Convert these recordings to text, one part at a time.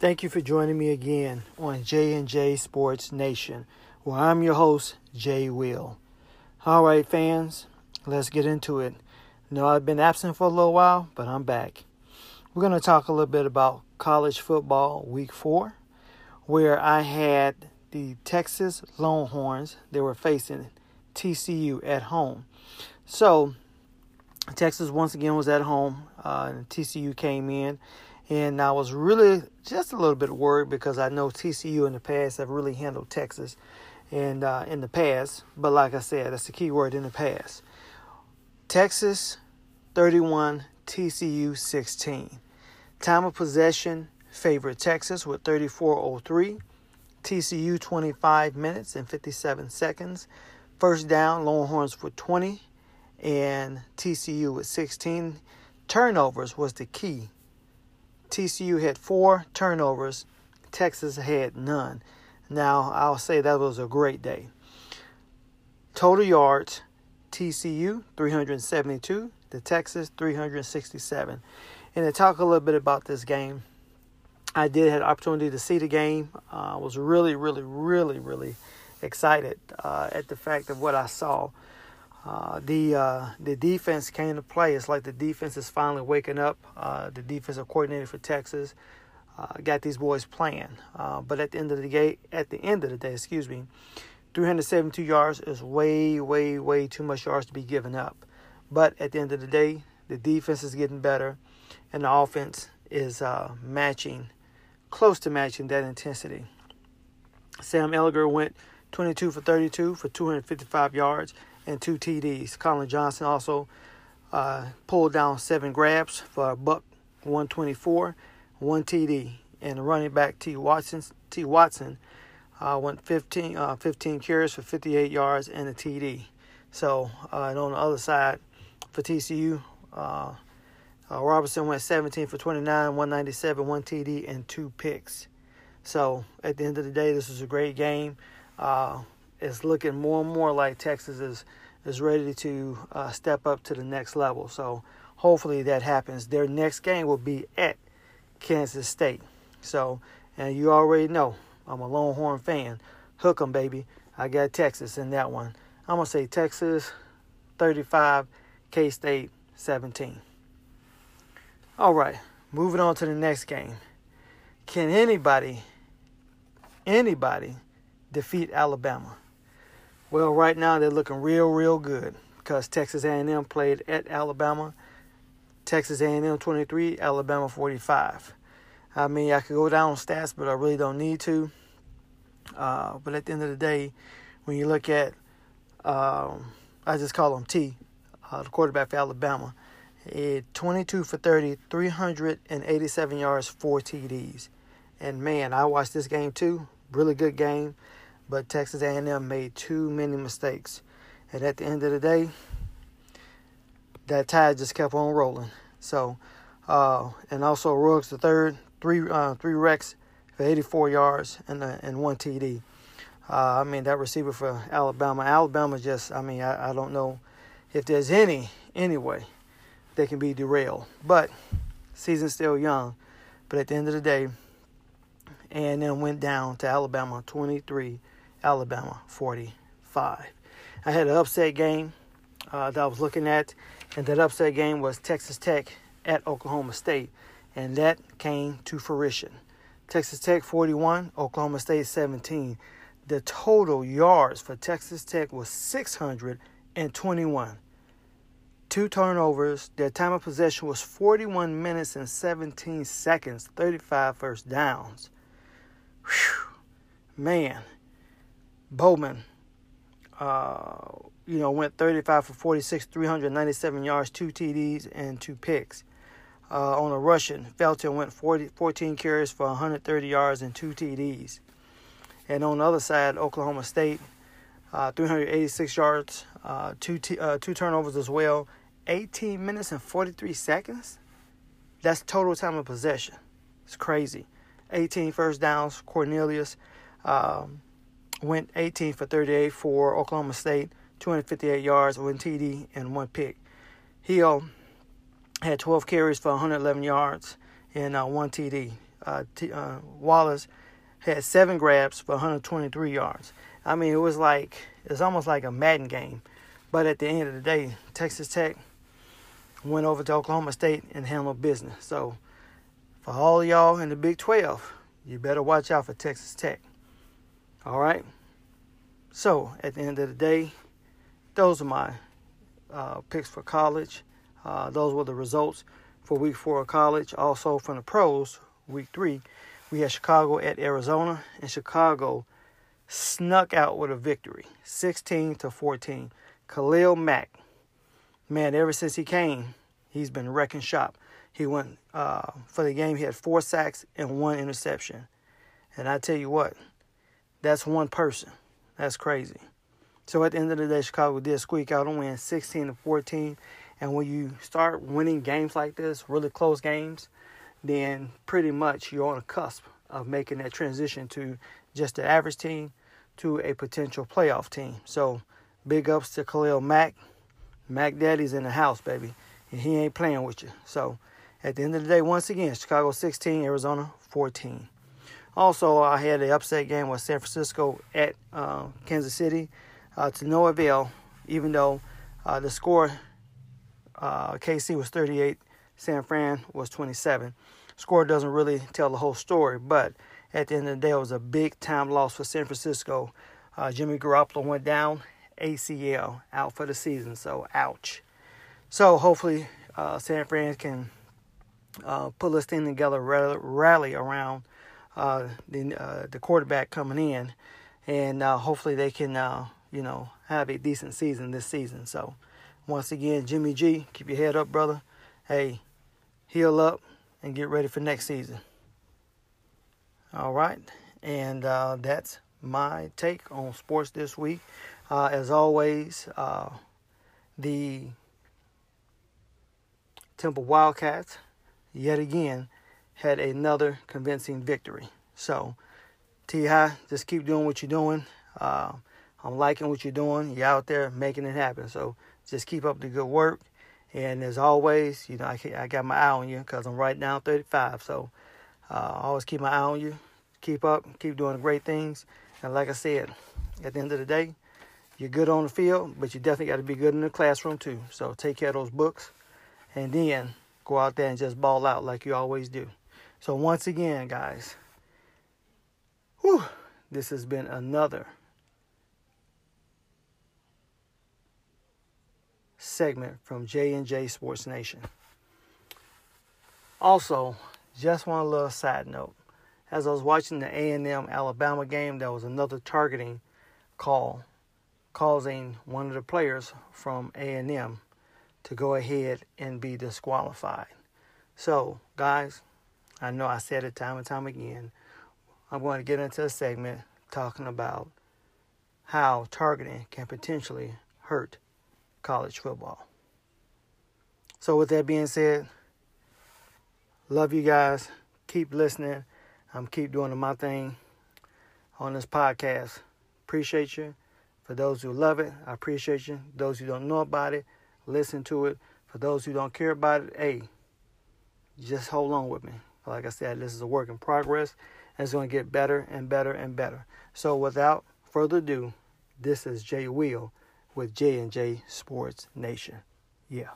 Thank you for joining me again on J&J Sports Nation, where I'm your host, Jay Will. All right, fans, let's get into it. Now, I've been absent for a little while, but I'm back. We're going to talk a little bit about college football week four, where I had the Texas Longhorns. They were facing TCU at home. So, Texas once again was at home, uh, and TCU came in. And I was really just a little bit worried because I know TCU in the past have really handled Texas and uh, in the past. But like I said, that's the key word in the past. Texas 31, TCU 16. Time of possession favored Texas with 34.03. TCU 25 minutes and 57 seconds. First down, Longhorns for 20 and TCU with 16. Turnovers was the key. TCU had four turnovers, Texas had none. Now, I'll say that was a great day. Total yards, TCU 372, the Texas 367. And to talk a little bit about this game, I did have opportunity to see the game. I uh, was really, really, really, really excited uh, at the fact of what I saw. Uh, the uh, the defense came to play. It's like the defense is finally waking up. Uh, the defensive coordinator for Texas uh, got these boys playing. Uh, but at the end of the day, at the end of the day, excuse me, 372 yards is way, way, way too much yards to be given up. But at the end of the day, the defense is getting better, and the offense is matching, close to matching that intensity. Sam Ehlinger went 22 for 32 for 255 yards and two TDs. Collin Johnson also uh, pulled down seven grabs for a buck 124, one TD. And running back T Watson, T Watson uh, went 15, uh, 15 carries for 58 yards and a TD. So, uh, and on the other side for TCU, uh, uh, Robertson went 17 for 29, 197, one TD, and two picks. So, at the end of the day, this was a great game. It's looking more and more like Texas is is ready to uh, step up to the next level. So hopefully that happens. Their next game will be at Kansas State. So and you already know I'm a Longhorn fan. Hook 'em, baby. I got Texas in that one. I'm gonna say Texas 35, K State 17. All right, moving on to the next game. Can anybody, anybody, defeat Alabama? Well, right now they're looking real, real good because Texas A&M played at Alabama. Texas A&M 23, Alabama 45. I mean, I could go down stats, but I really don't need to. Uh, but at the end of the day, when you look at, um, I just call him T, uh, the quarterback for Alabama, it 22 for 30, 387 yards, four TDs. And man, I watched this game too. Really good game but Texas A&M made too many mistakes. And at the end of the day, that tide just kept on rolling. So, uh, and also Ruggs the third, three uh, three wrecks for 84 yards and uh, and one TD. Uh, I mean that receiver for Alabama. Alabama just, I mean, I, I don't know if there's any anyway they can be derailed. But season's still young. But at the end of the day, A&M went down to Alabama 23 Alabama 45. I had an upset game uh, that I was looking at, and that upset game was Texas Tech at Oklahoma State, and that came to fruition. Texas Tech 41, Oklahoma State 17. The total yards for Texas Tech was 621. Two turnovers. Their time of possession was 41 minutes and 17 seconds, 35 first downs. Whew. Man, Bowman, uh, you know, went 35 for 46, 397 yards, two TDs, and two picks. Uh, on a Russian, Felton went 40, 14 carries for 130 yards and two TDs. And on the other side, Oklahoma State, uh, 386 yards, uh, two t- uh, two turnovers as well, 18 minutes and 43 seconds. That's total time of possession. It's crazy. 18 first downs. Cornelius. Um, went 18 for 38 for Oklahoma State, 258 yards, one TD, and one pick. Hill had 12 carries for 111 yards and uh, one TD. uh, T, uh, Wallace had seven grabs for 123 yards. I mean, it was like it's almost like a Madden game. But at the end of the day, Texas Tech went over to Oklahoma State and handled business. So for all y'all in the Big 12, you better watch out for Texas Tech. All right. So at the end of the day, those are my uh, picks for college. Uh, those were the results for week four of college. Also from the pros, week three, we had Chicago at Arizona, and Chicago snuck out with a victory, 16 to 14. Khalil Mack, man, ever since he came, he's been wrecking shop. He went uh, for the game. He had four sacks and one interception, and I tell you what, that's one person. That's crazy. So at the end of the day, Chicago did squeak out a win, 16 to 14. And when you start winning games like this, really close games, then pretty much you're on the cusp of making that transition to just the average team to a potential playoff team. So big ups to Khalil Mack. Mac Daddy's in the house, baby. And he ain't playing with you. So at the end of the day, once again, Chicago 16, Arizona 14. Also, I had an upset game with San Francisco at uh, Kansas City uh, to no avail, even though uh, the score uh, KC was 38, San Fran was 27. Score doesn't really tell the whole story, but at the end of the day, it was a big time loss for San Francisco. Uh, Jimmy Garoppolo went down, ACL, out for the season, so ouch. So hopefully, uh, San Fran can pull this thing together, rally around uh, the uh, the quarterback coming in, and uh, hopefully they can uh, you know have a decent season this season. So once again, Jimmy G, keep your head up, brother. Hey, heal up and get ready for next season. All right, and uh, that's my take on sports this week. Uh, as always, the Temple Wildcats, yet again, had another convincing victory. So, T.I., just keep doing what you're doing. Uh, I'm liking what you're doing. You're out there making it happen. So, just keep up the good work. And as always, you know, I, I got my eye on you because I'm right now 35. So, uh, always keep my eye on you. Keep up, keep doing great things. And like I said, at the end of the day, you're good on the field, but you definitely got to be good in the classroom too. So take care of those books, and then go out there and just ball out like you always do. So, once again, guys, whew, this has been another segment from J&J Sports Nation. Also, just one little side note. As I was watching the A&M Alabama game, there was another targeting call causing one of the players from A&M to go ahead and be disqualified. So, guys, I know I said it time and time again. I'm going to get into a segment talking about how targeting can potentially hurt college football. So, with that being said, love you guys. Keep listening. I'm keep doing my thing on this podcast. Appreciate you. For those who love it, I appreciate you. Those who don't know about it, listen to it. For those who don't care about it, hey, just hold on with me. Like I said, this is a work in progress and it's going to get better and better and better. So without further ado, this is Jay Wheel with J and J Sports Nation. Yeah.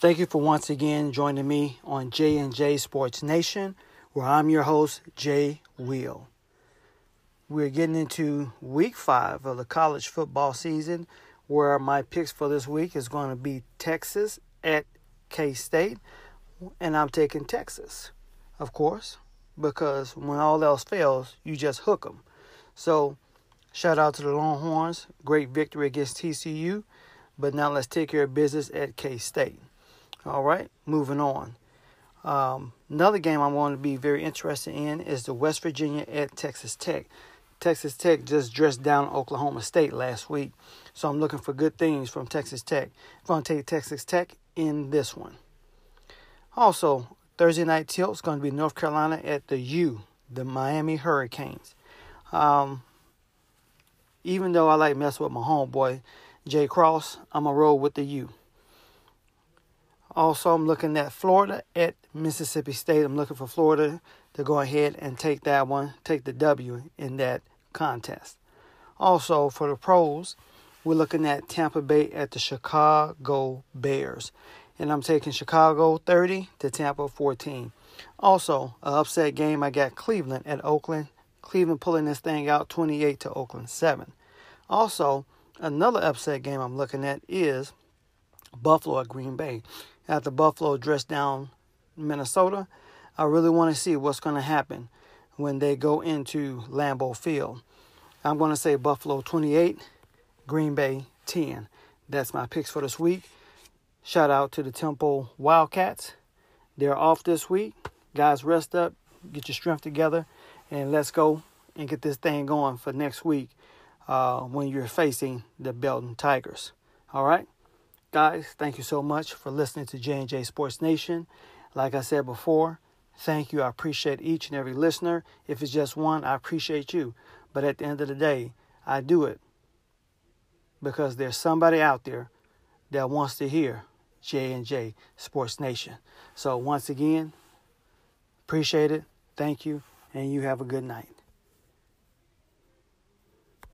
Thank you for once again joining me on J and J Sports Nation where I'm your host, Jay Wheel. We're getting into week five of the college football season, where my picks for this week is going to be Texas at K State, and I'm taking Texas, of course, because when all else fails, you just hook them. So, shout out to the Longhorns, great victory against TCU, but now let's take care of business at K State. All right, moving on. Um, another game I'm going to be very interested in is the West Virginia at Texas Tech. Texas Tech just dressed down Oklahoma State last week, so I'm looking for good things from Texas Tech. I'm going to take Texas Tech in this one. Also, Thursday night tilt is going to be North Carolina at the U. the Miami Hurricanes. Um, even though I like messing with my homeboy, Jay Cross, I'm going to roll with the U. Also, I'm looking at Florida at Mississippi State. I'm looking for Florida to go ahead and take that one, take the W in that contest. Also, for the pros, we're looking at Tampa Bay at the Chicago Bears. And I'm taking Chicago 30 to Tampa 14. Also, an upset game, I got Cleveland at Oakland. Cleveland pulling this thing out 28 to Oakland 7. Also, another upset game I'm looking at is Buffalo at Green Bay. After Buffalo dressed down Minnesota, I really want to see what's going to happen when they go into Lambeau Field. I'm going to say Buffalo 28, Green Bay 10. That's my picks for this week. Shout out to the Temple Wildcats. They're off this week. Guys, rest up, get your strength together, and let's go and get this thing going for next week uh, when you're facing the Belton Tigers. All right, guys, thank you so much for listening to J&J Sports Nation. Like I said before, thank you. I appreciate each and every listener. If it's just one, I appreciate you. But at the end of the day, I do it because there's somebody out there that wants to hear J&J Sports Nation. So once again, appreciate it. Thank you, and you have a good night.